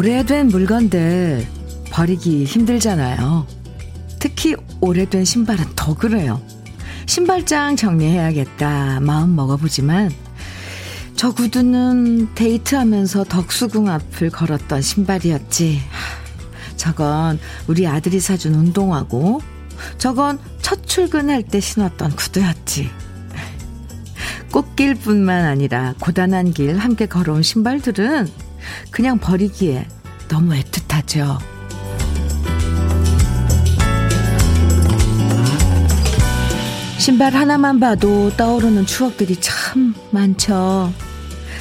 오래된 물건들 버리기 힘들잖아요. 특히 오래된 신발은 더 그래요. 신발장 정리해야겠다 마음 먹어보지만 저 구두는 데이트하면서 덕수궁 앞을 걸었던 신발이었지. 저건 우리 아들이 사준 운동화고 저건 첫 출근할 때 신었던 구두였지. 꽃길뿐만 아니라 고단한 길 함께 걸어온 신발들은 그냥 버리기에 너무 애틋하죠. 신발 하나만 봐도 떠오르는 추억들이 참 많죠.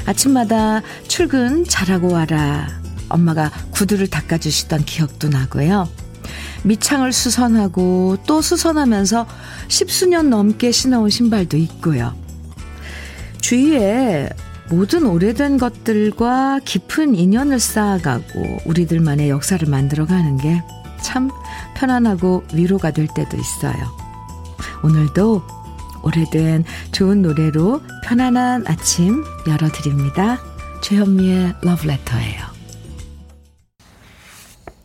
아침마다 출근 잘하고 와라. 엄마가 구두를 닦아주시던 기억도 나고요. 밑창을 수선하고 또 수선하면서 십수년 넘게 신어온 신발도 있고요. 주위에 모든 오래된 것들과 깊은 인연을 쌓아가고 우리들만의 역사를 만들어가는 게 참 편안하고 위로가 될 때도 있어요. 오늘도 오래된 좋은 노래로 편안한 아침 열어드립니다. 최현미의 러브레터예요.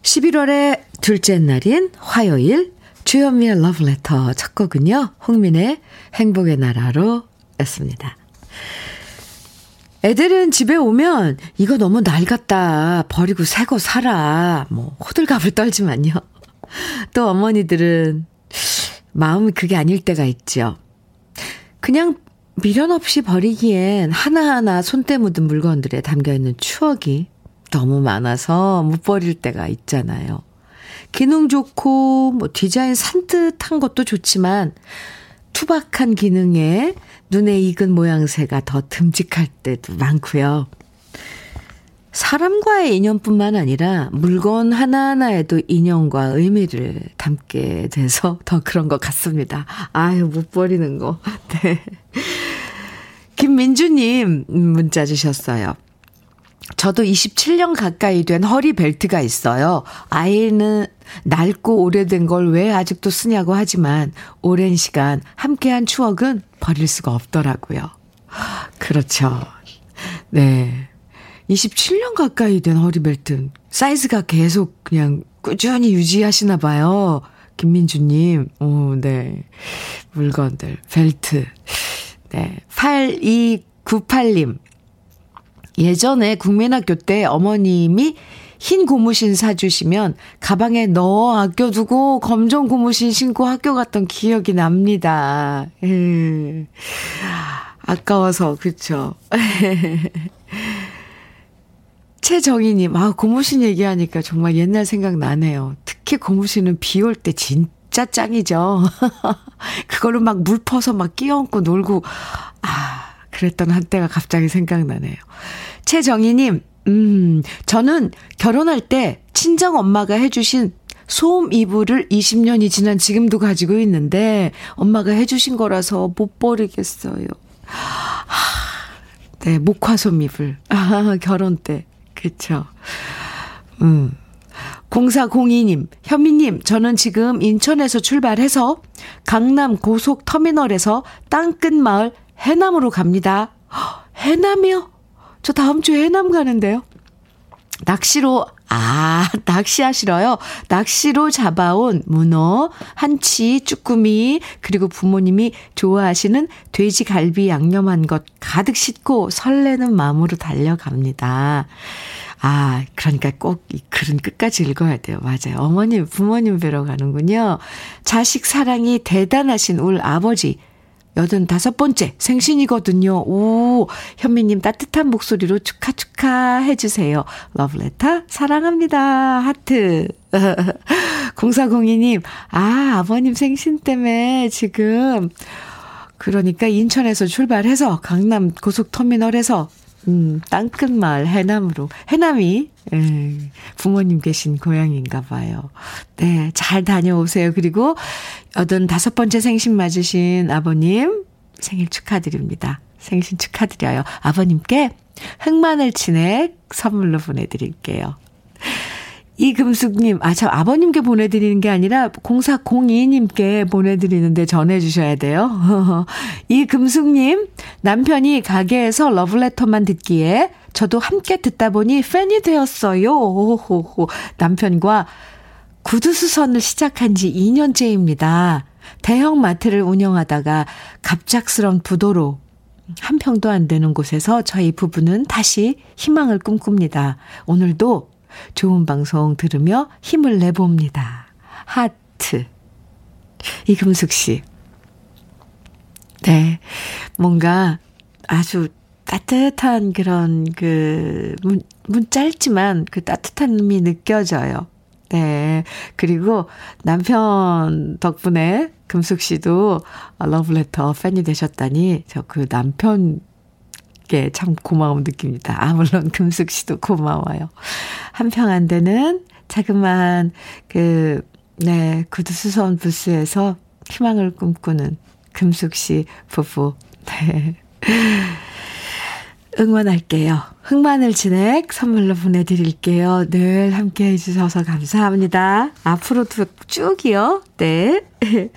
11월의 둘째 날인 화요일 주현미의 러브레터 첫 곡은요. 홍민의 행복의 나라로 였습니다. 애들은 집에 오면 이거 너무 낡았다. 버리고 새 거 사라. 뭐 호들갑을 떨지만요. 또 어머니들은 마음이 그게 아닐 때가 있죠. 그냥 미련 없이 버리기엔 하나하나 손때 묻은 물건들에 담겨 있는 추억이 너무 많아서 못 버릴 때가 있잖아요. 기능 좋고 뭐 디자인 산뜻한 것도 좋지만 투박한 기능에 눈에 익은 모양새가 더 듬직할 때도 많고요. 사람과의 인연뿐만 아니라 물건 하나하나에도 인연과 의미를 담게 돼서 더 그런 것 같습니다. 아유, 못 버리는 거. 네. 김민주님 문자 주셨어요. 저도 27년 가까이 된 허리 벨트가 있어요. 아이는 낡고 오래된 걸 왜 아직도 쓰냐고 하지만 오랜 시간 함께한 추억은 버릴 수가 없더라고요. 그렇죠. 네. 27년 가까이 된 허리벨트. 사이즈가 계속 그냥 꾸준히 유지하시나 봐요. 김민주님. 오, 네. 물건들, 벨트. 네. 8298님. 예전에 국민학교 때 어머님이 흰 고무신 사주시면 가방에 넣어 아껴두고 검정 고무신 신고 학교 갔던 기억이 납니다. 음, 아까워서, 그쵸. 최정희님, 아, 고무신 얘기하니까 정말 옛날 생각 나네요. 특히 고무신은 비 올 때 진짜 짱이죠. 그걸로 막물 퍼서 막 끼얹고 놀고, 아, 그랬던 한때가 갑자기 생각나네요. 최정희님, 음, 저는 결혼할 때 친정 엄마가 해주신 소음 이불을 20년이 지난 지금도 가지고 있는데 엄마가 해주신 거라서 못 버리겠어요. 네, 목화솜 이불. 아, 결혼 때. 그쵸. 음. 0402님, 현미님, 저는 지금 인천에서 출발해서 강남 고속터미널에서 땅끝 마을 해남으로 갑니다. 해남이요? 저 다음 주에 해남 가는데요. 낚시로, 아, 낚시하시러요. 낚시로 잡아온 문어, 한치, 쭈꾸미, 그리고 부모님이 좋아하시는 돼지갈비 양념한 것 가득 싣고 설레는 마음으로 달려갑니다. 아, 그러니까 꼭 이 글은 끝까지 읽어야 돼요. 맞아요. 어머님, 부모님 뵈러 가는군요. 자식 사랑이 대단하신 울 아버지. 여든 다섯 번째 생신이거든요. 오, 현미님 따뜻한 목소리로 축하 축하 해 주세요. 러브레터 사랑합니다. 하트. 0402님, 아, 아버님 생신 때문에 지금, 그러니까 인천에서 출발해서 강남 고속터미널에서 음, 땅끝마을 해남으로. 해남이, 예, 부모님 계신 고향인가 봐요. 네, 잘 다녀오세요. 그리고 여든 다섯 번째 생신 맞으신 아버님 생일 축하드립니다. 생신 축하드려요. 아버님께 흑마늘 진액 선물로 보내드릴게요. 이금숙님, 아, 참, 아버님께 보내드리는 게 아니라 0402님께 보내드리는데 전해주셔야 돼요. 이금숙님, 남편이 가게에서 러브레터만 듣기에 저도 함께 듣다 보니 팬이 되었어요. 호호호. 남편과 구두수선을 시작한 지 2년째입니다. 대형 마트를 운영하다가 갑작스런 부도로 한 평도 안 되는 곳에서 저희 부부는 다시 희망을 꿈꿉니다. 오늘도 좋은 방송 들으며 힘을 내봅니다. 하트. 이금숙 씨. 네. 뭔가 아주 따뜻한 그런 그, 문, 문 짧지만 그 따뜻함이 느껴져요. 네. 그리고 남편 덕분에 금숙 씨도 러브레터 팬이 되셨다니 저 그 남편 께참 고마움 느낍니다. 아, 물론 금숙 씨도 고마워요. 한평 안 되는 자그마한 그, 네, 구두수선 부스에서 희망을 꿈꾸는 금숙 씨 부부. 네. 응원할게요. 흑마늘 진액 선물로 보내드릴게요. 늘 함께 해주셔서 감사합니다. 앞으로도 쭉이요. 네.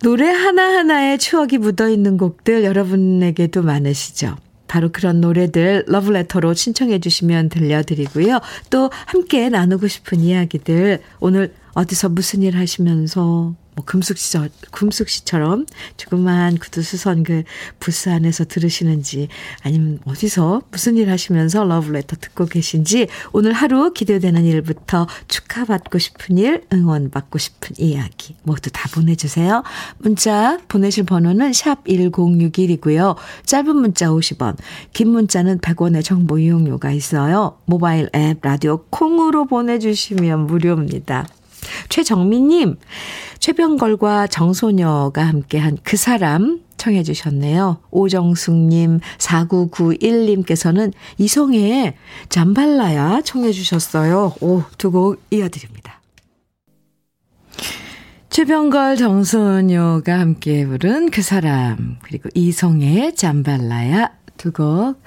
노래 하나하나에 추억이 묻어있는 곡들 여러분에게도 많으시죠? 바로 그런 노래들 러브레터로 신청해 주시면 들려드리고요. 또 함께 나누고 싶은 이야기들 오늘 어디서 무슨 일 하시면서 뭐 금숙 씨, 금숙 씨처럼 조그만 구두 수선 그 부스 안에서 들으시는지 아니면 어디서 무슨 일 하시면서 러브레터 듣고 계신지 오늘 하루 기대되는 일부터 축하받고 싶은 일, 응원받고 싶은 이야기 모두 다 보내주세요. 문자 보내실 번호는 샵 1061이고요. 짧은 문자 50원, 긴 문자는 100원의 정보 이용료가 있어요. 모바일 앱 라디오 콩으로 보내주시면 무료입니다. 최정민님, 최병걸과 정소녀가 함께한 그 사람 청해 주셨네요. 오정숙님, 4991님께서는 이성의 잠발라야 청해 주셨어요. 오, 두 곡 이어드립니다. 최병걸, 정소녀가 함께 부른 그 사람, 그리고 이성의 잠발라야 두 곡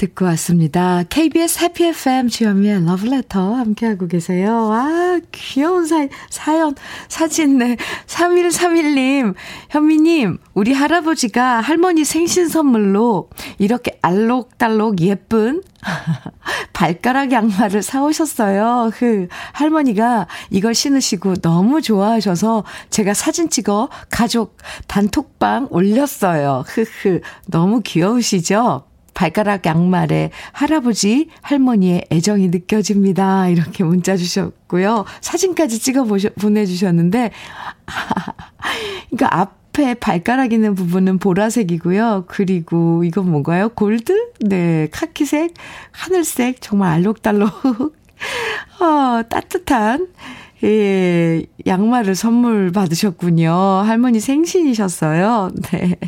듣고 왔습니다. KBS 해피 FM 주현미의 러브레터 함께하고 계세요. 아, 귀여운 사, 사연, 사진, 네. 3131님, 현미님, 우리 할아버지가 할머니 생신 선물로 이렇게 알록달록 예쁜 발가락 양말을 사오셨어요. 그, 할머니가 이걸 신으시고 너무 좋아하셔서 제가 사진 찍어 가족 단톡방 올렸어요. 흐흐. 너무 귀여우시죠? 발가락 양말에 할아버지, 할머니의 애정이 느껴집니다. 이렇게 문자 주셨고요. 사진까지 찍어 보내주셨는데, 그러니까 앞에 발가락 있는 부분은 보라색이고요. 그리고 이건 뭔가요? 골드? 네, 카키색, 하늘색, 정말 알록달록, 어, 따뜻한, 예, 양말을 선물 받으셨군요. 할머니 생신이셨어요. 네.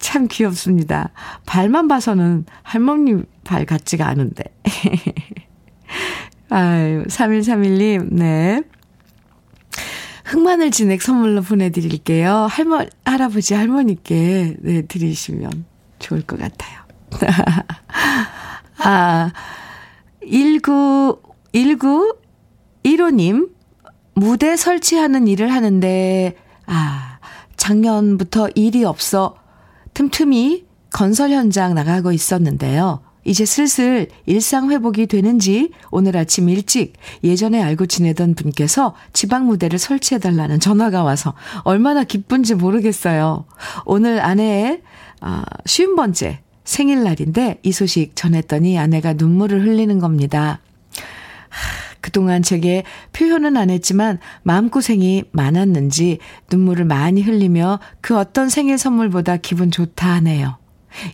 참 귀엽습니다. 발만 봐서는 할머니 발 같지가 않은데. 아유, 3131님, 네. 흑마늘 진액 선물로 보내드릴게요. 할머, 할아버지, 할머니께, 네, 드리시면 좋을 것 같아요. 아, 19, 19, 1호님, 무대 설치하는 일을 하는데, 아, 작년부터 일이 없어 틈틈이 건설 현장 나가고 있었는데요. 이제 슬슬 일상 회복이 되는지 오늘 아침 일찍 예전에 알고 지내던 분께서 지방 무대를 설치해 달라는 전화가 와서 얼마나 기쁜지 모르겠어요. 오늘 아내의 아, 쉬운 번째 생일날인데 이 소식 전했더니 아내가 눈물을 흘리는 겁니다. 그동안 제게 표현은 안 했지만 마음고생이 많았는지 눈물을 많이 흘리며 그 어떤 생일 선물보다 기분 좋다 하네요.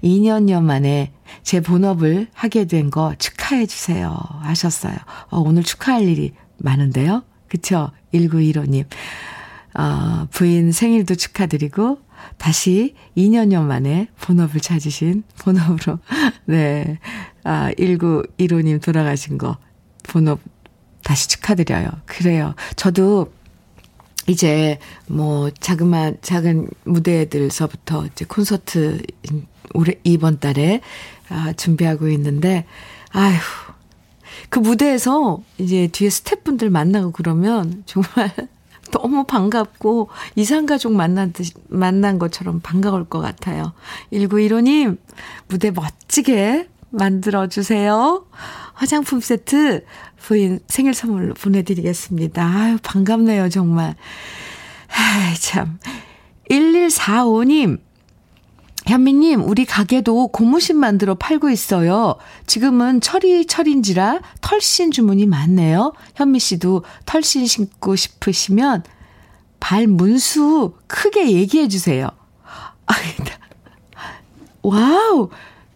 2년여 만에 제 본업을 하게 된 거 축하해 주세요. 하셨어요. 어, 오늘 축하할 일이 많은데요. 그쵸? 1915님. 어, 부인 생일도 축하드리고, 다시 2년여 만에 본업을 찾으신 본업으로, 네. 아, 1915님 돌아가신 거, 본업 다시 축하드려요. 그래요. 저도 이제 뭐 자그마 작은 무대들서부터 이제 콘서트 올해 이번 달에 아, 준비하고 있는데 아휴 그 무대에서 이제 뒤에 스태프분들 만나고 그러면 정말 너무 반갑고 이상가족 만난 듯, 만난 것처럼 반가울 것 같아요. 1915님, 무대 멋지게 만들어주세요. 화장품 세트 부인 생일 선물로 보내드리겠습니다. 아유, 반갑네요, 정말. 아이, 참. 1145님, 현미님, 우리 가게도 고무신 만들어 팔고 있어요. 지금은 철이 철인지라 털신 주문이 많네요. 현미 씨도 털신 신고 싶으시면 발 문수 크게 얘기해 주세요. 아, 와우!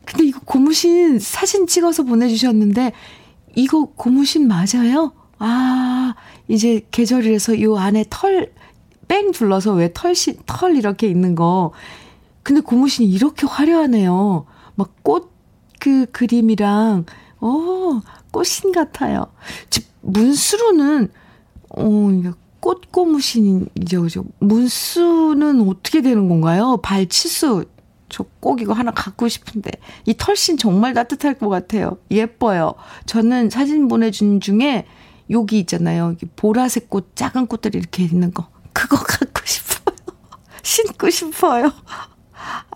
근데 이거 고무신 사진 찍어서 보내주셨는데, 이거 고무신 맞아요? 아, 이제 계절이라서 요 안에 털, 뺑 둘러서 왜 털신, 털 이렇게 있는 거, 근데 고무신이 이렇게 화려하네요. 막 꽃 그 그림이랑, 어, 꽃신 같아요. 즉, 문수로는, 어, 꽃 고무신이죠, 그죠? 문수는 어떻게 되는 건가요? 발 치수. 저 꼭 이거 하나 갖고 싶은데. 이 털신 정말 따뜻할 것 같아요. 예뻐요. 저는 사진 보내준 중에 여기 있잖아요. 보라색 꽃, 작은 꽃들이 이렇게 있는 거. 그거 갖고 싶어요. 신고 싶어요.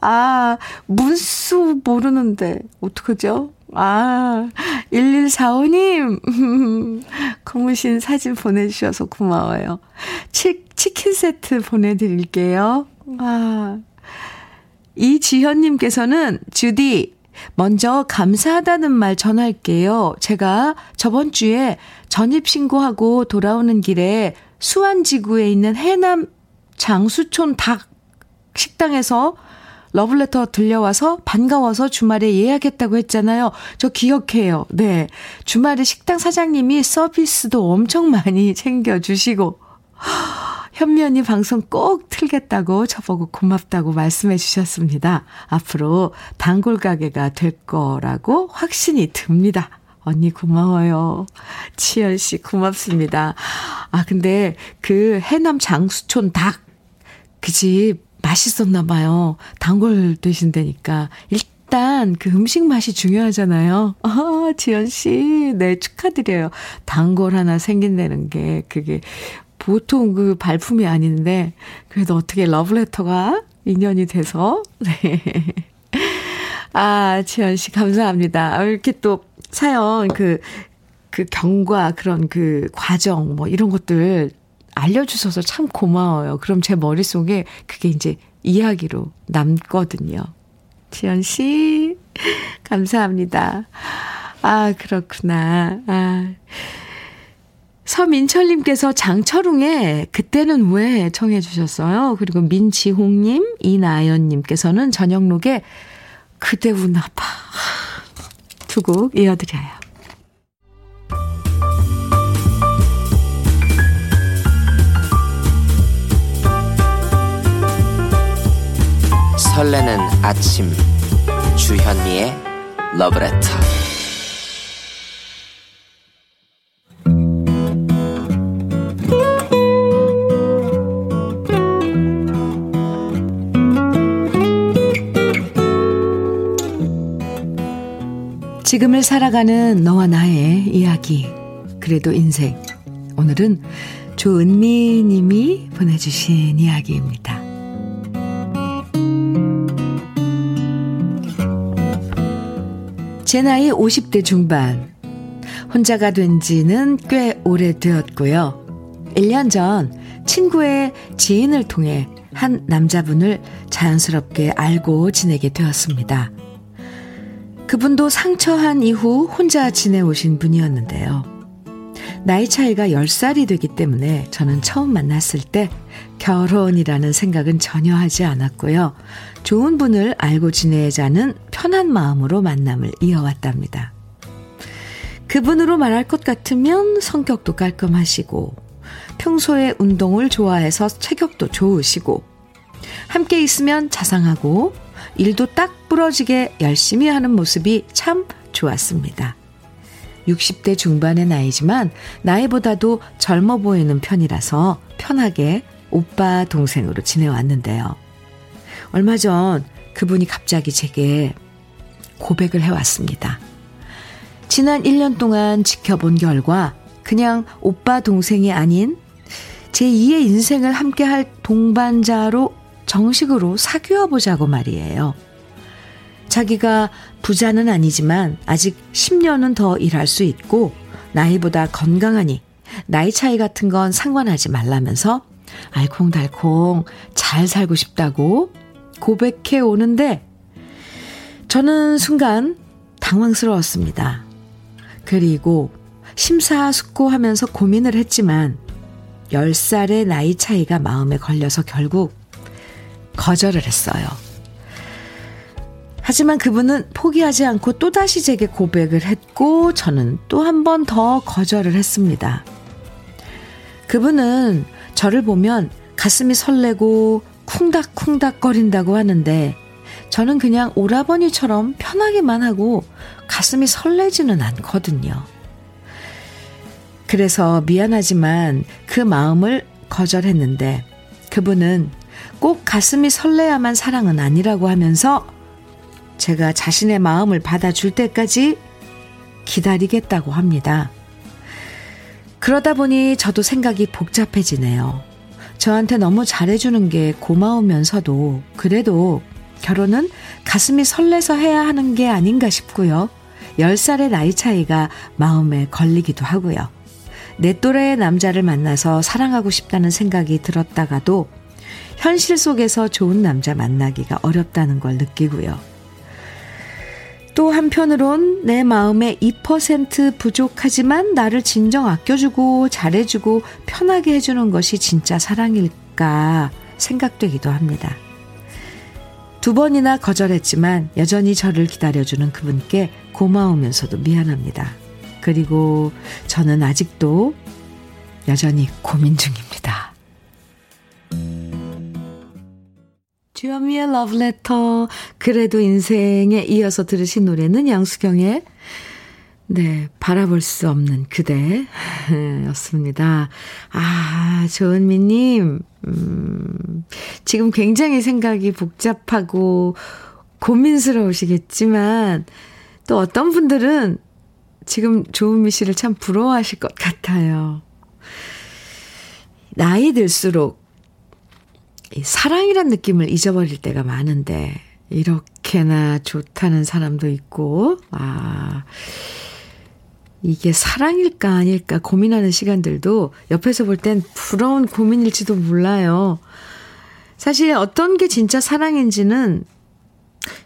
아, 문수 모르는데, 어떡하죠? 아, 1145님, 고무신 사진 보내주셔서 고마워요. 치, 치킨 세트 보내드릴게요. 아, 이지현님께서는, 주디, 먼저 감사하다는 말 전할게요. 제가 저번 주에 전입신고하고 돌아오는 길에 수안지구에 있는 해남 장수촌 닭 식당에서 러블레터 들려와서 반가워서 주말에 예약했다고 했잖아요. 저 기억해요. 네. 주말에 식당 사장님이 서비스도 엄청 많이 챙겨주시고, 현면이 방송 꼭 틀겠다고 저보고 고맙다고 말씀해 주셨습니다. 앞으로 단골 가게가 될 거라고 확신이 듭니다. 언니 고마워요. 치연 씨 고맙습니다. 아, 근데 그 해남 장수촌 닭, 그 집 맛있었나 봐요. 단골 되신다니까. 일단 그 음식 맛이 중요하잖아요. 아, 지연 씨. 네, 축하드려요. 단골 하나 생긴다는 게 그게 보통 그 발품이 아닌데 그래도 어떻게 러브레터가 인연이 돼서 네. 아, 지연 씨 감사합니다. 아, 이렇게 또 사연 그, 그 경과 그런 그 과정 뭐 이런 것들 알려주셔서 참 고마워요. 그럼 제 머릿속에 그게 이제 이야기로 남거든요. 지연 씨, 감사합니다. 아, 그렇구나. 아. 서민철님께서 장철웅의 그때는 왜 청해 주셨어요. 그리고 민지홍님, 이나연님께서는 저녁록에 그대 우나봐 두 곡 이어드려요. 설레는 아침 주현미의 러브레터 지금을 살아가는 너와 나의 이야기 그래도 인생 오늘은 조은미 님이 보내주신 이야기입니다. 제 나이 50대 중반. 혼자가 된 지는 꽤 오래되었고요. 1년 전 친구의 지인을 통해 한 남자분을 자연스럽게 알고 지내게 되었습니다. 그분도 상처한 이후 혼자 지내오신 분이었는데요. 나이 차이가 10살이 되기 때문에 저는 처음 만났을 때 결혼이라는 생각은 전혀 하지 않았고요. 좋은 분을 알고 지내자는 편한 마음으로 만남을 이어왔답니다. 그분으로 말할 것 같으면 성격도 깔끔하시고, 평소에 운동을 좋아해서 체격도 좋으시고, 함께 있으면 자상하고, 일도 딱 부러지게 열심히 하는 모습이 참 좋았습니다. 60대 중반의 나이지만 나이보다도 젊어 보이는 편이라서 편하게 오빠 동생으로 지내왔는데요. 얼마 전 그분이 갑자기 제게 고백을 해왔습니다. 지난 1년 동안 지켜본 결과 그냥 오빠 동생이 아닌 제2의 인생을 함께할 동반자로 정식으로 사귀어 보자고 말이에요. 자기가 부자는 아니지만 아직 10년은 더 일할 수 있고 나이보다 건강하니 나이 차이 같은 건 상관하지 말라면서 알콩달콩 잘 살고 싶다고 고백해 오는데 저는 순간 당황스러웠습니다. 그리고 심사숙고하면서 고민을 했지만 10살의 나이 차이가 마음에 걸려서 결국 거절을 했어요. 하지만 그분은 포기하지 않고 또다시 제게 고백을 했고 저는 또 한 번 더 거절을 했습니다. 그분은 저를 보면 가슴이 설레고 쿵닥쿵닥 거린다고 하는데 저는 그냥 오라버니처럼 편하게만 하고 가슴이 설레지는 않거든요. 그래서 미안하지만 그 마음을 거절했는데 그분은 꼭 가슴이 설레야만 사랑은 아니라고 하면서 제가 자신의 마음을 받아줄 때까지 기다리겠다고 합니다. 그러다 보니 저도 생각이 복잡해지네요. 저한테 너무 잘해주는 게 고마우면서도 그래도 결혼은 가슴이 설레서 해야 하는 게 아닌가 싶고요. 10살의 나이 차이가 마음에 걸리기도 하고요. 내 또래의 남자를 만나서 사랑하고 싶다는 생각이 들었다가도 현실 속에서 좋은 남자 만나기가 어렵다는 걸 느끼고요. 또 한편으론 내 마음에 2% 부족하지만 나를 진정 아껴주고 잘해주고 편하게 해주는 것이 진짜 사랑일까 생각되기도 합니다. 두 번이나 거절했지만 여전히 저를 기다려주는 그분께 고마우면서도 미안합니다. 그리고 저는 아직도 여전히 고민 중입니다. 주현미의 러브레터 그래도 인생에 이어서 들으신 노래는 양수경의 네, 바라볼 수 없는 그대 였습니다. 아, 조은미님, 음, 지금 굉장히 생각이 복잡하고 고민스러우시겠지만, 또 어떤 분들은 지금 조은미 씨를 참 부러워하실 것 같아요. 나이 들수록 사랑이란 느낌을 잊어버릴 때가 많은데, 이렇게나 좋다는 사람도 있고, 아, 이게 사랑일까 아닐까 고민하는 시간들도 옆에서 볼 땐 부러운 고민일지도 몰라요. 사실 어떤 게 진짜 사랑인지는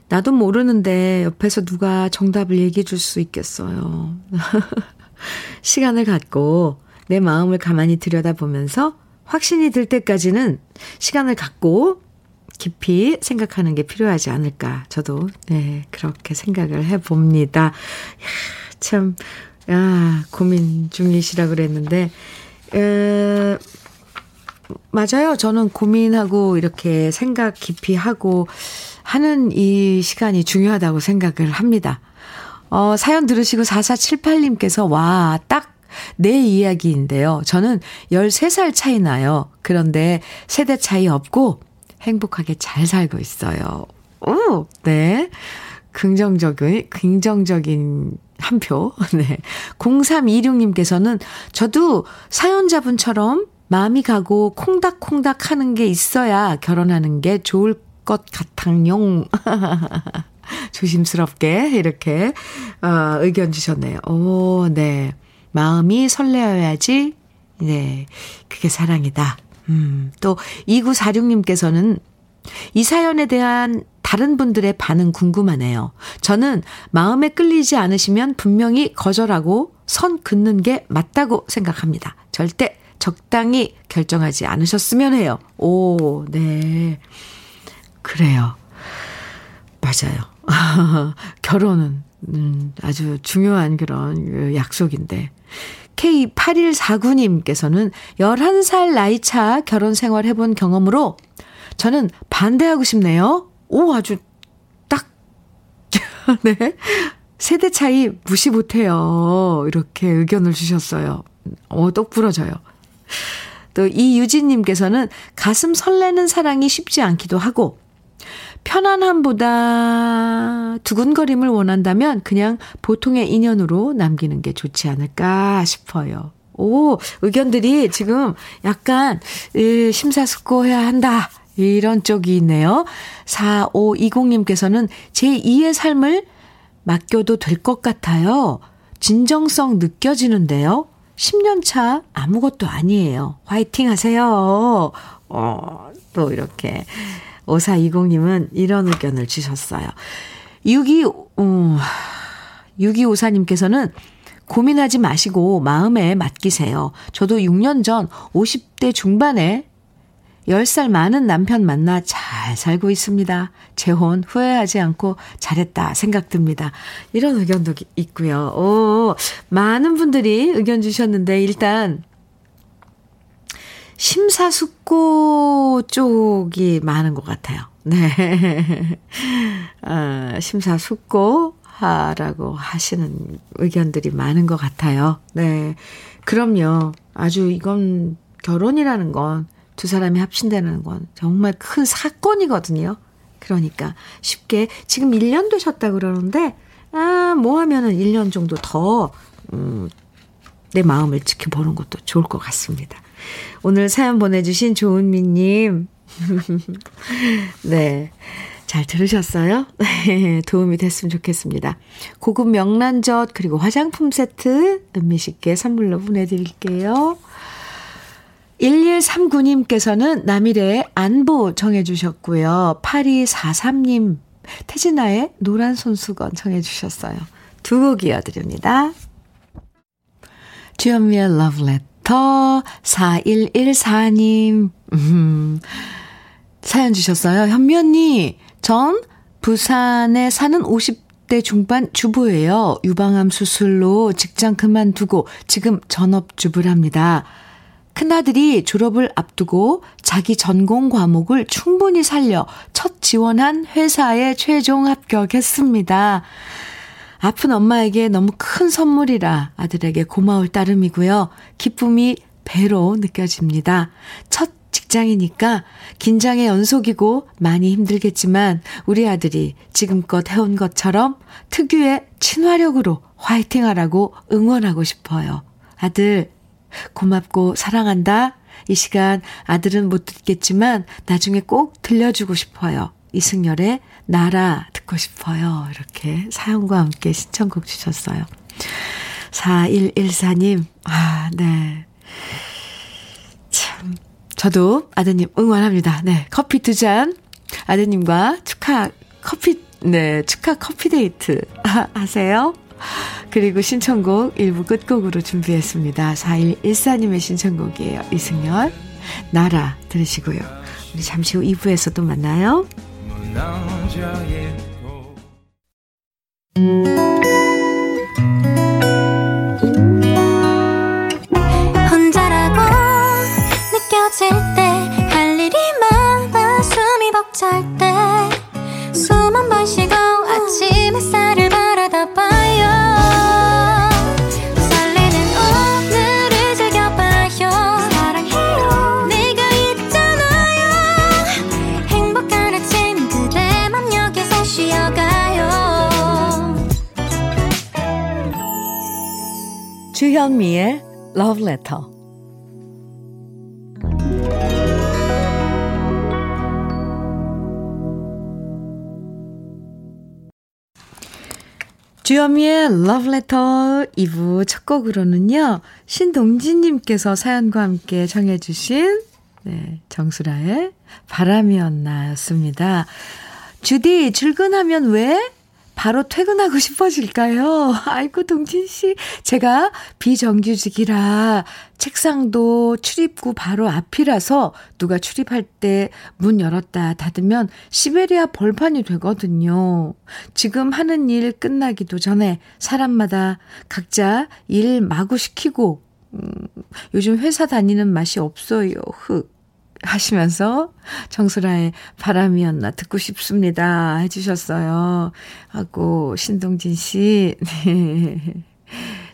나도 모르는데 옆에서 누가 정답을 얘기해 줄 수 있겠어요. 시간을 갖고 내 마음을 가만히 들여다보면서 확신이 들 때까지는 시간을 갖고 깊이 생각하는 게 필요하지 않을까. 저도, 네, 그렇게 생각을 해 봅니다. 참, 아, 고민 중이시라 그랬는데, 에, 맞아요. 저는 고민하고 이렇게 생각 깊이 하고 하는 이 시간이 중요하다고 생각을 합니다. 어, 사연 들으시고 4478님께서 와, 딱 내 이야기인데요. 저는 13살 차이 나요. 그런데 세대 차이 없고 행복하게 잘 살고 있어요. 오, 네. 긍정적인, 긍정적인 한 표. 네. 0326님께서는 저도 사연자분처럼 마음이 가고 콩닥콩닥 하는 게 있어야 결혼하는 게 좋을 것 같앙용. 조심스럽게 이렇게 어, 의견 주셨네요. 오, 네. 마음이 설레어야지. 네. 그게 사랑이다. 음, 또 2946님께서는 이 사연에 대한 다른 분들의 반응 궁금하네요. 저는 마음에 끌리지 않으시면 분명히 거절하고 선 긋는 게 맞다고 생각합니다. 절대 적당히 결정하지 않으셨으면 해요. 오, 네. 그래요. 맞아요. 결혼은 음, 아주 중요한 그런 약속인데. K8149님께서는 11살 나이차 결혼 생활 해본 경험으로 저는 반대하고 싶네요. 오, 아주 딱, 네. 세대 차이 무시 못해요. 이렇게 의견을 주셨어요. 어, 똑 부러져요. 또 이유진님께서는 가슴 설레는 사랑이 쉽지 않기도 하고, 편안함보다 두근거림을 원한다면 그냥 보통의 인연으로 남기는 게 좋지 않을까 싶어요. 오, 의견들이 지금 약간, 예, 심사숙고해야 한다. 이런 쪽이 있네요. 4520님께서는 제2의 삶을 맡겨도 될 것 같아요. 진정성 느껴지는데요. 10년 차 아무것도 아니에요. 화이팅 하세요. 어, 또 이렇게. 5420님은 이런 의견을 주셨어요. 62, 음, 6254님께서는 고민하지 마시고 마음에 맡기세요. 저도 6년 전 50대 중반에 10살 많은 남편 만나 잘 살고 있습니다. 재혼 후회하지 않고 잘했다 생각 듭니다. 이런 의견도 있고요. 오, 많은 분들이 의견 주셨는데 일단 심사숙고 쪽이 많은 것 같아요. 네. 아, 심사숙고 하라고 하시는 의견들이 많은 것 같아요. 네. 그럼요. 아주 이건 결혼이라는 건 두 사람이 합친다는 건 정말 큰 사건이거든요. 그러니까 쉽게 지금 1년 되셨다 그러는데 아, 뭐 하면은 1년 정도 더 음, 내 마음을 지켜보는 것도 좋을 것 같습니다. 오늘 사연 보내주신 조은미님. 네. 잘 들으셨어요? 도움이 됐으면 좋겠습니다. 고급 명란젓 그리고 화장품 세트 은미씨께 선물로 보내드릴게요. 1139님께서는 남일의 안보 정해주셨고요. 8243님 태진아의 노란 손수건 정해주셨어요. 두 곡 이어드립니다. 주현미의 러브레터 4114님 음, 사연 주셨어요. 현미 언니 전 부산에 사는 50대 중반 주부예요. 유방암 수술로 직장 그만두고 지금 전업주부를 합니다. 큰아들이 졸업을 앞두고 자기 전공 과목을 충분히 살려 첫 지원한 회사에 최종 합격했습니다. 아픈 엄마에게 너무 큰 선물이라 아들에게 고마울 따름이고요. 기쁨이 배로 느껴집니다. 첫 직장이니까 긴장의 연속이고 많이 힘들겠지만 우리 아들이 지금껏 해온 것처럼 특유의 친화력으로 화이팅 하라고 응원하고 싶어요. 아들, 고맙고 사랑한다. 이 시간 아들은 못 듣겠지만 나중에 꼭 들려주고 싶어요. 이승열의 나라 듣고 싶어요. 이렇게 사연과 함께 신청곡 주셨어요. 4114님, 아, 네. 참, 저도 아드님 응원합니다. 네, 커피 두 잔, 아드님과 축하, 커피, 네, 축하 커피 데이트 하세요. 그리고 신청곡 1부 끝곡으로 준비했습니다. 4114님의 신청곡이에요. 이승열, 나라 들으시고요. 우리 잠시 후 2부에서 또 만나요. 혼자라고 느껴질 때 주현미의 Love Letter. 주현미의 Love Letter 2부 첫 곡으로는요, 신동진님께서 사연과 함께 정해주신, 네, 정수라의 바람이었나 였습니다. 주디, 출근하면 왜? 바로 퇴근하고 싶어질까요? 아이고, 동진씨. 제가 비정규직이라 책상도 출입구 바로 앞이라서 누가 출입할 때 문 열었다 닫으면 시베리아 벌판이 되거든요. 지금 하는 일 끝나기도 전에 사람마다 각자 일 마구 시키고, 음, 요즘 회사 다니는 맛이 없어요. 흑. 하시면서 정수라의 바람이었나 듣고 싶습니다. 해주셨어요. 하고, 신동진 씨. 네.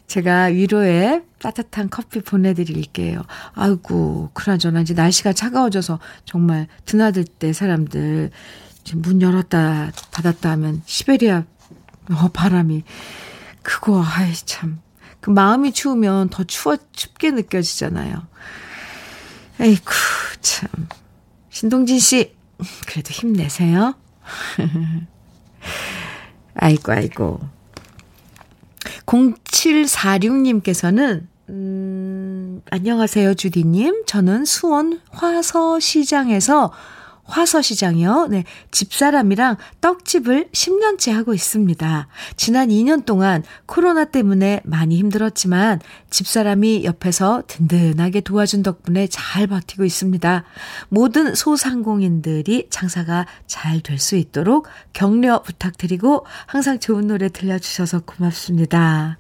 제가 위로에 따뜻한 커피 보내드릴게요. 아이고, 그나저나 이제 날씨가 차가워져서 정말 드나들 때 사람들 문 열었다 닫았다 하면 시베리아 어, 바람이 그거 아이 참 그 마음이 추우면 더 추워, 춥게 느껴지잖아요. 에이쿠, 참. 신동진 씨, 그래도 힘내세요. 아이고, 아이고. 0746님께서는, 음, 안녕하세요, 주디님. 저는 수원 화서시장에서 화서시장이요. 네. 집사람이랑 떡집을 10년째 하고 있습니다. 지난 2년 동안 코로나 때문에 많이 힘들었지만 집사람이 옆에서 든든하게 도와준 덕분에 잘 버티고 있습니다. 모든 소상공인들이 장사가 잘 될 수 있도록 격려 부탁드리고 항상 좋은 노래 들려주셔서 고맙습니다.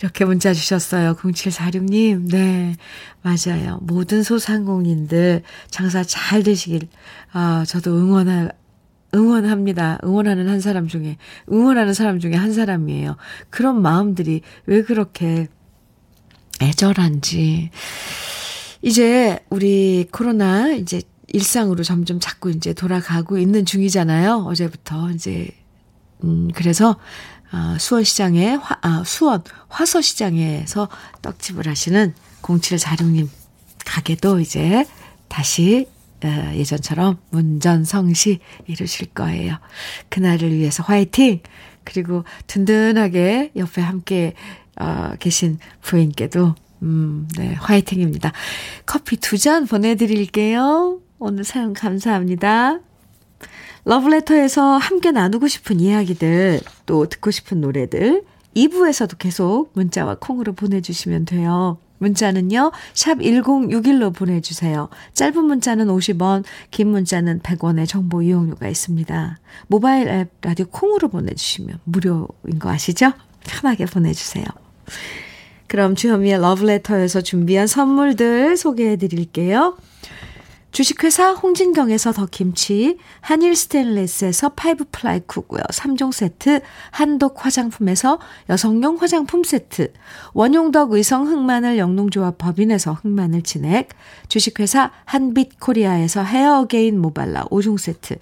이렇게 문자 주셨어요. 0746님. 네. 맞아요. 모든 소상공인들 장사 잘 되시길, 아, 저도 응원하, 응원합니다. 응원하는 한 사람 중에, 응원하는 사람 중에 한 사람이에요. 그런 마음들이 왜 그렇게 애절한지. 이제 우리 코로나 이제 일상으로 점점 자꾸 이제 돌아가고 있는 중이잖아요. 어제부터 이제, 음, 그래서 아, 수원시장에, 화, 아, 수원 화서시장에서 떡집을 하시는 0746님 가게도 이제 다시 어, 예전처럼 문전성시 이루실 거예요. 그날을 위해서 화이팅! 그리고 든든하게 옆에 함께 어, 계신 부인께도 음, 네, 화이팅입니다. 커피 두 잔 보내드릴게요. 오늘 사연 감사합니다. 러브레터에서 함께 나누고 싶은 이야기들, 또 듣고 싶은 노래들, 2부에서도 계속 문자와 콩으로 보내주시면 돼요. 문자는요, 샵 1061로 보내주세요. 짧은 문자는 50원, 긴 문자는 100원의 정보 이용료가 있습니다. 모바일 앱 라디오 콩으로 보내주시면 무료인 거 아시죠? 편하게 보내주세요. 그럼 주현미의 러브레터에서 준비한 선물들 소개해 드릴게요. 주식회사 홍진경에서 더김치, 한일 스테인레스에서 five ply cookware 3종 세트, 한독 화장품에서 여성용 화장품 세트, 원용덕 의성 흑마늘 영농조합 법인에서 흑마늘 진액, 주식회사 한빛 코리아에서 헤어 게인 모발라 5종 세트,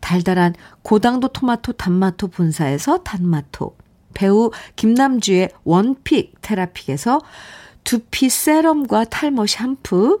달달한 고당도 토마토 단마토 본사에서 단마토, 배우 김남주의 원픽 테라픽에서 두피 세럼과 탈모 샴푸,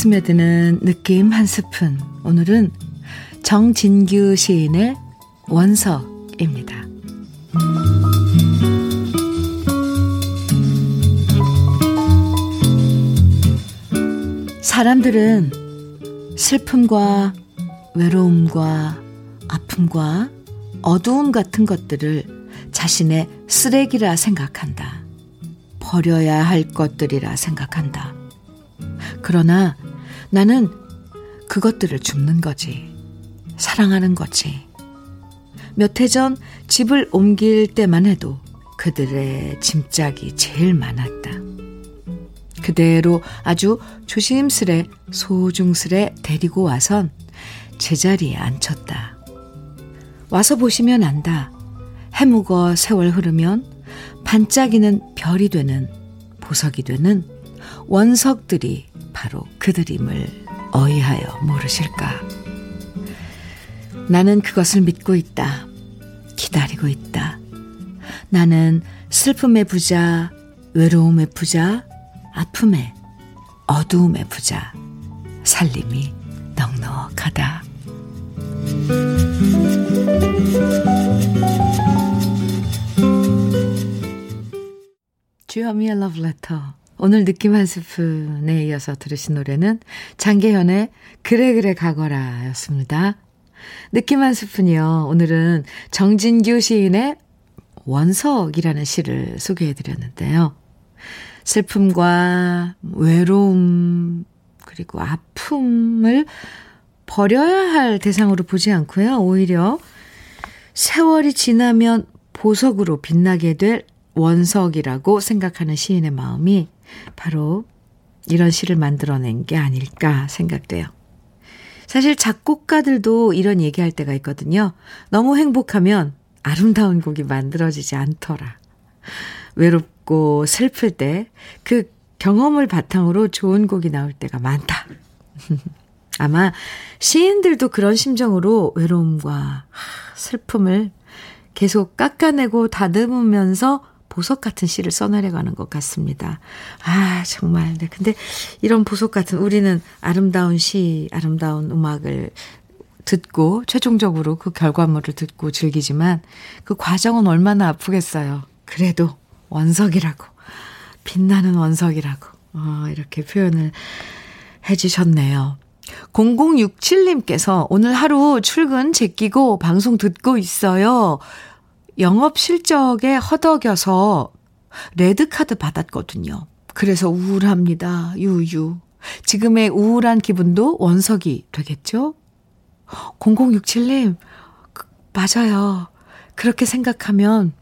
마음에 스며드는 느낌 한 스푼. 오늘은 정진규 시인의 원석입니다. 사람들은 슬픔과 외로움과 아픔과 어두움 같은 것들을 자신의 쓰레기라 생각한다. 버려야 할 것들이라 생각한다. 그러나 나는 그것들을 줍는 거지. 사랑하는 거지. 몇 해 전 집을 옮길 때만 해도 그들의 짐짝이 제일 많았다. 그대로 아주 조심스레 소중스레 데리고 와선 제자리에 앉혔다. 와서 보시면 안다. 해묵어 세월 흐르면 반짝이는 별이 되는 보석이 되는 원석들이 바로 그들임을 어이하여 모르실까. 나는 그것을 믿고 있다. 기다리고 있다. 나는 슬픔의 부자, 외로움의 부자, 아픔의 어두움의 부자, 살림이 넉넉하다. 주현미의 러브레터 오늘 느낌 한 스푼에 이어서 들으신 노래는 장계현의 그래 그래 가거라 였습니다. 느낌 한 스푼이요. 오늘은 정진규 시인의 원석이라는 시를 소개해 드렸는데요. 슬픔과 외로움, 그리고 아픔을 버려야 할 대상으로 보지 않고요. 오히려 세월이 지나면 보석으로 빛나게 될 원석이라고 생각하는 시인의 마음이 바로 이런 시를 만들어낸 게 아닐까 생각돼요. 사실 작곡가들도 이런 얘기할 때가 있거든요. 너무 행복하면 아름다운 곡이 만들어지지 않더라. 외롭고 슬플 때 그 경험을 바탕으로 좋은 곡이 나올 때가 많다. 아마 시인들도 그런 심정으로 외로움과 슬픔을 계속 깎아내고 다듬으면서 보석 같은 시를 써내려가는 것 같습니다. 아, 정말. 네. 근데 이런 보석 같은 우리는 아름다운 시, 아름다운 음악을 듣고 최종적으로 그 결과물을 듣고 즐기지만 그 과정은 얼마나 아프겠어요. 그래도 원석이라고. 빛나는 원석이라고. 어, 이렇게 표현을 해주셨네요. 0067님께서 오늘 하루 출근 제끼고 방송 듣고 있어요. 영업 실적에 허덕여서 레드카드 받았거든요. 그래서 우울합니다. 유유. 지금의 우울한 기분도 원석이 되겠죠? 0067님, 그, 맞아요. 그렇게 생각하면,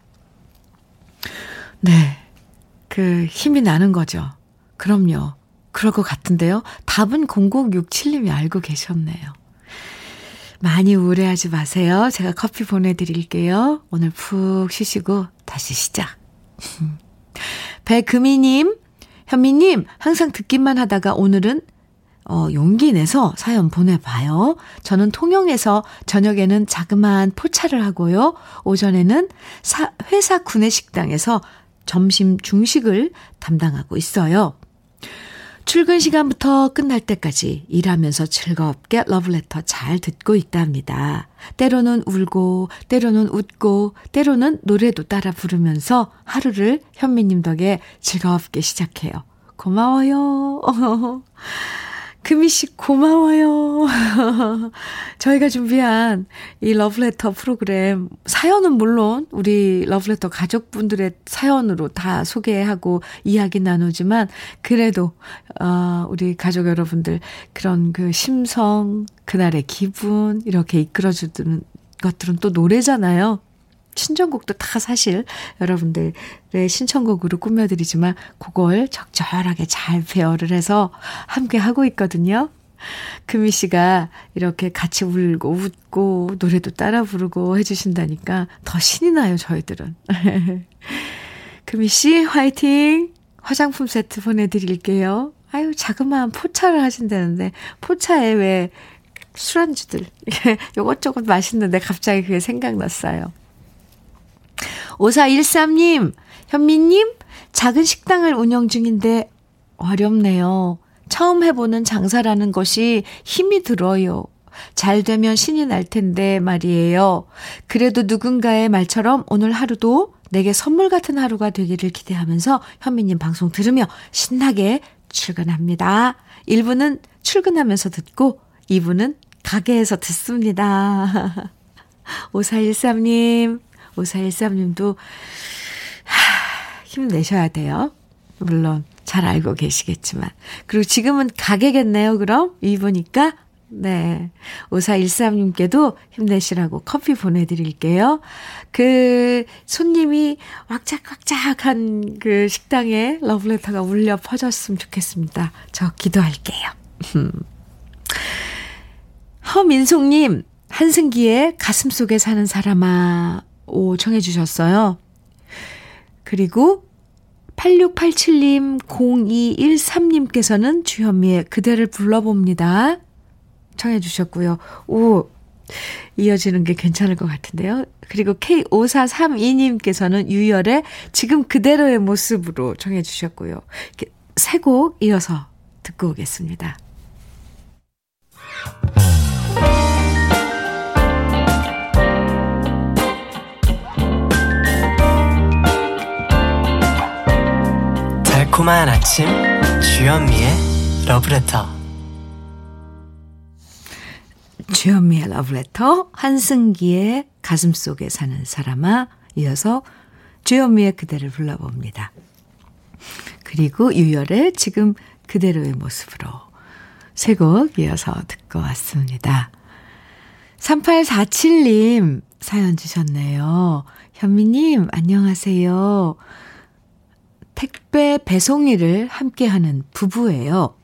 네, 그 힘이 나는 거죠. 그럼요. 그럴 것 같은데요. 답은 0067님이 알고 계셨네요. 많이 우울해하지 마세요. 제가 커피 보내드릴게요. 오늘 푹 쉬시고 다시 시작. 배금희님, 현미님, 항상 듣기만 하다가 오늘은 어, 용기 내서 사연 보내봐요. 저는 통영에서 저녁에는 자그마한 포차를 하고요. 오전에는 사, 회사 구내식당에서 점심 중식을 담당하고 있어요. 출근 시간부터 끝날 때까지 일하면서 즐겁게 러브레터 잘 듣고 있답니다. 때로는 울고, 때로는 웃고, 때로는 노래도 따라 부르면서 하루를 현미님 덕에 즐겁게 시작해요. 고마워요. 금희 씨 고마워요. 저희가 준비한 이 러브레터 프로그램 사연은 물론 우리 러브레터 가족분들의 사연으로 다 소개하고 이야기 나누지만 그래도 어 우리 가족 여러분들 그런 그 심성 그날의 기분 이렇게 이끌어 주는 것들은 또 노래잖아요. 신청곡도 다 사실 여러분들의 신청곡으로 꾸며드리지만 그걸 적절하게 잘 배열을 해서 함께 하고 있거든요. 금희 씨가 이렇게 같이 울고 웃고 노래도 따라 부르고 해주신다니까 더 신이 나요, 저희들은. 금희 씨, 화이팅! 화장품 세트 보내드릴게요. 아유, 자그마한 포차를 하신다는데, 포차에 왜 술안주들, 요것저것 맛있는데 갑자기 그게 생각났어요. 5413님, 현미님, 작은 식당을 운영 중인데 어렵네요. 처음 해보는 장사라는 것이 힘이 들어요. 잘 되면 신이 날 텐데 말이에요. 그래도 누군가의 말처럼 오늘 하루도 내게 선물 같은 하루가 되기를 기대하면서 현미님 방송 들으며 신나게 출근합니다. 1부는 출근하면서 듣고 2부는 가게에서 듣습니다. 5413님, 5413님도 하, 힘내셔야 돼요. 물론 잘 알고 계시겠지만. 그리고 지금은 가게겠네요, 그럼? 이보니까. 네. 5413님께도 힘내시라고 커피 보내드릴게요. 그, 손님이 왁짝왁짝한 그 식당에 러브레터가 울려 퍼졌으면 좋겠습니다. 저 기도할게요. 허민송님, 한승기의 가슴 속에 사는 사람아, 오, 청해 주셨어요. 그리고 8687님, 0213님께서는 주현미의 그대를 불러봅니다. 청해 주셨고요. 오, 이어지는 게 괜찮을 것 같은데요. 그리고 K5432님께서는 유열의 지금 그대로의 모습으로 청해 주셨고요. 세 곡 이어서 듣고 오겠습니다. 달콤한 아침 주현미의 러브레터 주현미의 러브레터 한승기의 가슴속에 사는 사람아 이어서 주현미의 그대를 불러봅니다. 그리고 유열의 지금 그대로의 모습으로 세 곡 이어서 듣고 왔습니다. 3847님 사연 주셨네요. 현미님, 안녕하세요. 택배 배송 일을 함께하는 부부예요.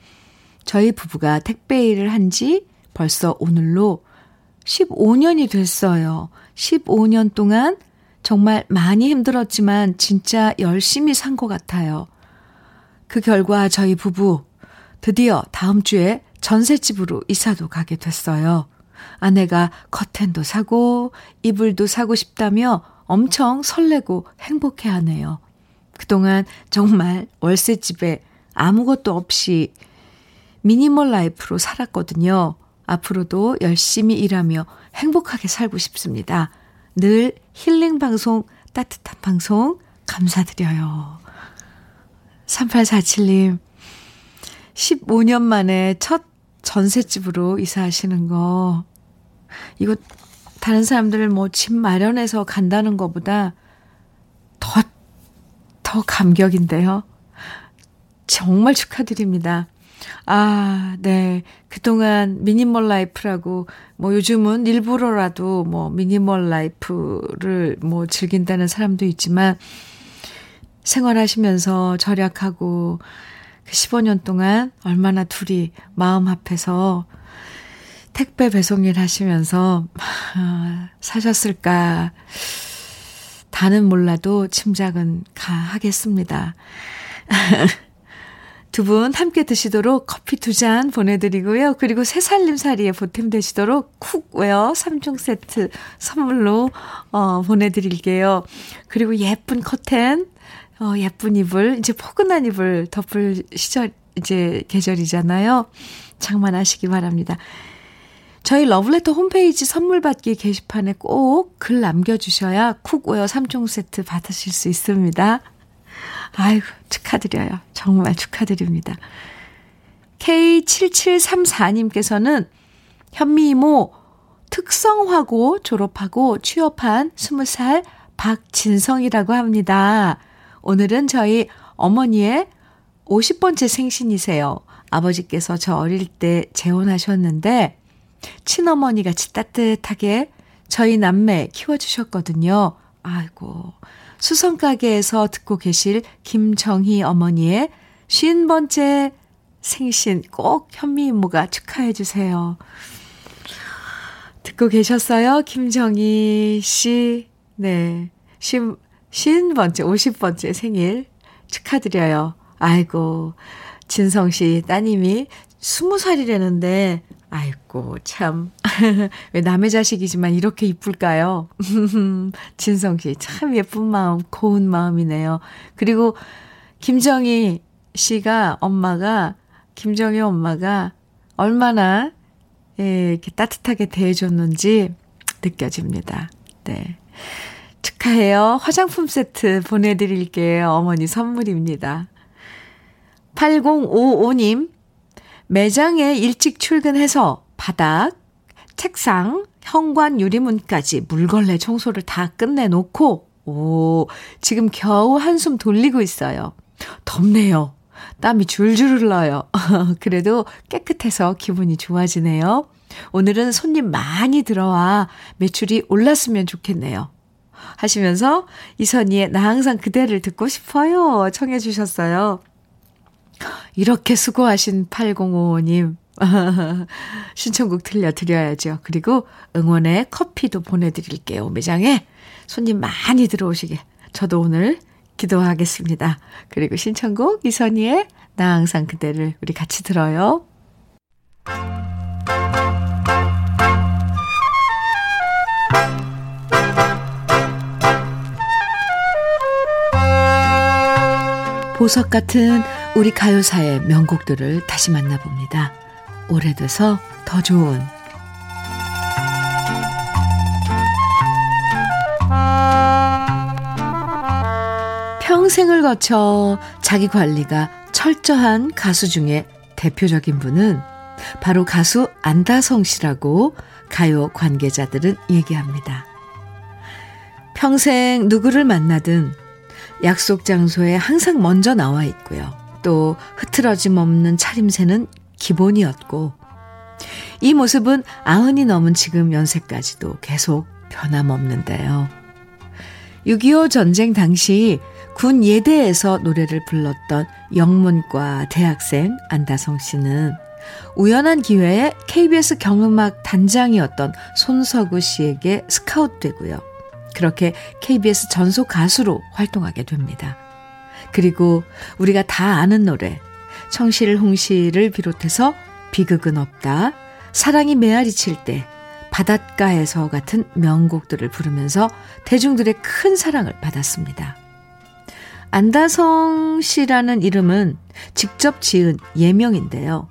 저희 부부가 택배 일을 한 지 벌써 오늘로 15년이 됐어요. 15년 동안 정말 많이 힘들었지만 진짜 열심히 산 것 같아요. 그 결과 저희 부부 드디어 다음 주에 전셋집으로 이사도 가게 됐어요. 아내가 커튼도 사고 이불도 사고 싶다며 엄청 설레고 행복해 하네요. 그동안 정말 월세 집에 아무것도 없이 미니멀 라이프로 살았거든요. 앞으로도 열심히 일하며 행복하게 살고 싶습니다. 늘 힐링 방송, 따뜻한 방송 감사드려요. 3847님, 15년 만에 첫 전셋집으로 이사하시는 거, 이거 다른 사람들 뭐 집 마련해서 간다는 것보다 더, 더 감격인데요. 정말 축하드립니다. 아, 네. 그동안 minimal life라고, 뭐 요즘은 일부러라도 뭐 minimal life를 뭐 즐긴다는 사람도 있지만, 생활하시면서 절약하고, 그 15년 동안 얼마나 둘이 마음 합해서 택배 배송 일 하시면서 아, 사셨을까. 다는 몰라도 짐작은 가 하겠습니다. 두 분 함께 드시도록 커피 두 잔 보내드리고요. 그리고 새살림살이에 보탬되시도록 cookware 3종 세트 선물로 어, 보내드릴게요. 그리고 예쁜 커튼, 어, 예쁜 이불, 이제 포근한 이불 덮을 시절, 이제 계절이잖아요. 장만하시기 바랍니다. 저희 러브레터 홈페이지 선물 받기 게시판에 꼭 글 남겨주셔야 cookware 3종 세트 받으실 수 있습니다. 아이고, 축하드려요. 정말 축하드립니다. K7734님께서는 현미 이모 특성화고 졸업하고 취업한 20살 박진성이라고 합니다. 오늘은 저희 어머니의 50번째 생신이세요. 아버지께서 저 어릴 때 재혼하셨는데 친어머니 같이 따뜻하게 저희 남매 키워주셨거든요. 아이고, 수성가게에서 듣고 계실 김정희 어머니의 50번째 생신 꼭 현미 이모가 축하해 주세요. 듣고 계셨어요? 김정희 씨. 네. 50, 50번째, 50번째 생일 축하드려요. 아이고, 진성 씨 따님이 20살이라는데, 아이고, 참. 왜 남의 자식이지만 이렇게 이쁠까요? 진성 씨, 참 예쁜 마음, 고운 마음이네요. 그리고 김정희 씨가, 엄마가, 김정희 엄마가 얼마나, 예, 이렇게 따뜻하게 대해줬는지 느껴집니다. 네. 축하해요. 화장품 세트 보내드릴게요. 어머니 선물입니다. 8055님, 매장에 일찍 출근해서 바닥, 책상, 현관 유리문까지 물걸레 청소를 다 끝내놓고, 오, 지금 겨우 한숨 돌리고 있어요. 덥네요. 땀이 줄줄 흘러요. 그래도 깨끗해서 기분이 좋아지네요. 오늘은 손님 많이 들어와 매출이 올랐으면 좋겠네요. 하시면서 이선희의 나 항상 그대를 듣고 싶어요. 청해 주셨어요. 이렇게 수고하신 8055님. 신청곡 들려드려야죠. 그리고 응원의 커피도 보내드릴게요. 매장에 손님 많이 들어오시게. 저도 오늘 기도하겠습니다. 그리고 신청곡 이선희의 나 항상 그대를 우리 같이 들어요. 보석 같은 우리 가요사의 명곡들을 다시 만나봅니다. 오래돼서 더 좋은 평생을 거쳐 자기 관리가 철저한 가수 중에 대표적인 분은 바로 가수 안다성 씨라고 가요 관계자들은 얘기합니다. 평생 누구를 만나든 약속 장소에 항상 먼저 나와 있고요. 또 흐트러짐 없는 차림새는 기본이었고, 이 모습은 아흔이 넘은 지금 연세까지도 계속 변함없는데요. 6.25 전쟁 당시 군 예대에서 노래를 불렀던 영문과 대학생 안다성 씨는 우연한 기회에 KBS 경음악 단장이었던 손석우 씨에게 스카웃되고요. 그렇게 KBS 전속 가수로 활동하게 됩니다. 그리고 우리가 다 아는 노래, 청실 홍시를 비롯해서 비극은 없다, 사랑이 메아리 칠 때, 바닷가에서 같은 명곡들을 부르면서 대중들의 큰 사랑을 받았습니다. 안다성 씨라는 이름은 직접 지은 예명인데요.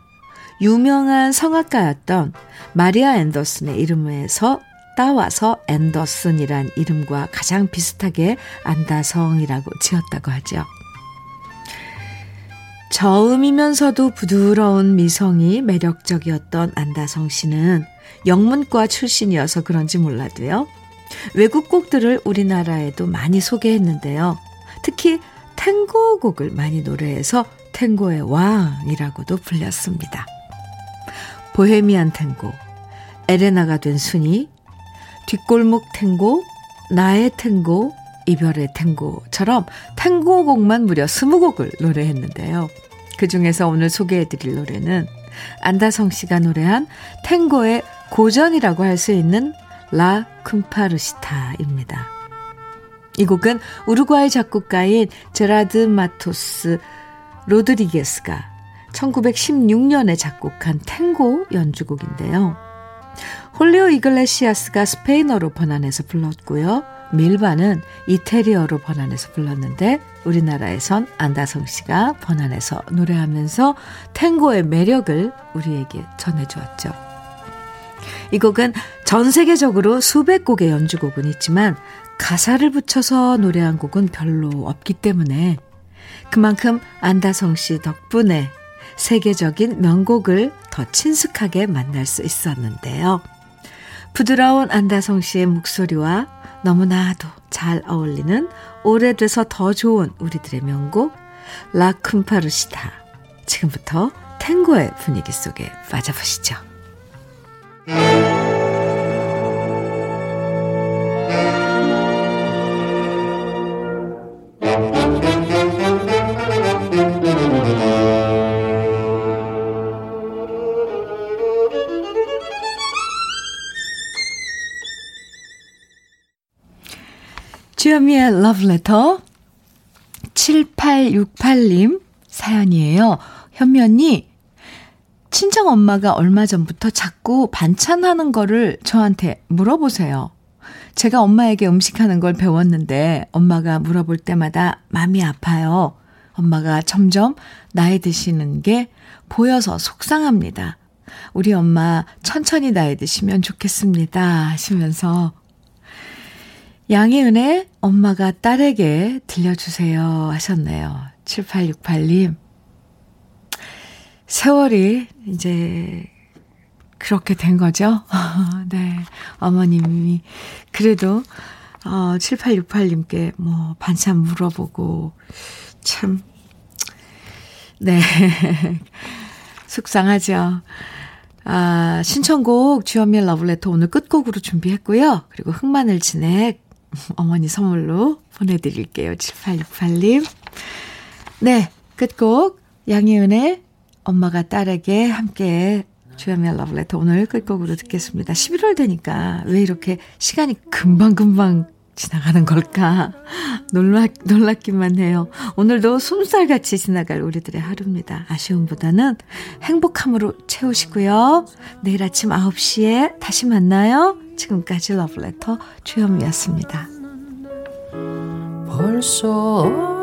유명한 성악가였던 마리아 앤더슨의 이름에서 따와서 앤더슨이란 이름과 가장 비슷하게 안다성이라고 지었다고 하죠. 저음이면서도 부드러운 미성이 매력적이었던 안다성 씨는 영문과 출신이어서 그런지 몰라도요. 외국 곡들을 우리나라에도 많이 소개했는데요. 특히 탱고 곡을 많이 노래해서 탱고의 왕이라고도 불렸습니다. 보헤미안 탱고, 에레나가 된 순이, 뒷골목 탱고, 나의 탱고, 이별의 탱고처럼 탱고곡만 무려 20곡을 노래했는데요. 그 중에서 오늘 소개해드릴 노래는 안다성 씨가 노래한 탱고의 고전이라고 할 수 있는 라 쿰파르시타입니다. 이 곡은 우루과이 작곡가인 제라드 마토스 로드리게스가 1916년에 작곡한 탱고 연주곡인데요. 훌리오 이글레시아스가 스페인어로 번안해서 불렀고요. 밀바는 이태리어로 번안해서 불렀는데 우리나라에선 안다성 씨가 번안해서 노래하면서 탱고의 매력을 우리에게 전해주었죠. 이 곡은 전 세계적으로 수백 곡의 연주곡은 있지만 가사를 붙여서 노래한 곡은 별로 없기 때문에 그만큼 안다성 씨 덕분에 세계적인 명곡을 더 친숙하게 만날 수 있었는데요. 부드러운 안다성 씨의 목소리와 너무나도 잘 어울리는 오래돼서 더 좋은 우리들의 명곡 라쿤파르시타 지금부터 탱고의 분위기 속에 빠져보시죠. 주현미의 러브레터 7868님 사연이에요. 현미 언니, 친정 엄마가 얼마 전부터 자꾸 반찬하는 거를 저한테 물어보세요. 제가 엄마에게 음식하는 걸 배웠는데 엄마가 물어볼 때마다 마음이 아파요. 엄마가 점점 나이 드시는 게 보여서 속상합니다. 우리 엄마 천천히 나이 드시면 좋겠습니다. 하시면서 양의 은혜 엄마가 딸에게 들려주세요 하셨네요. 7868님. 세월이 이제 그렇게 된 거죠. 네. 어머님이 그래도 어 7868님께 뭐 반찬 물어보고 참 네. 속상하죠. 아, 신청곡 주현미의 러블레터 오늘 끝곡으로 준비했고요. 그리고 흑마늘 진액 어머니 선물로 보내드릴게요. 7868님. 네, 끝곡 양희은의 엄마가 딸에게 함께 주연미의 러브레터 오늘 끝곡으로 듣겠습니다. 11월 되니까 왜 이렇게 시간이 금방금방 지나가는 걸까? 놀라, 놀랍기만 해요. 오늘도 숨살같이 지나갈 우리들의 하루입니다. 아쉬움보다는 행복함으로 채우시고요. 내일 아침 9시에 다시 만나요. 지금까지 러브레터 주현미였습니다. 벌써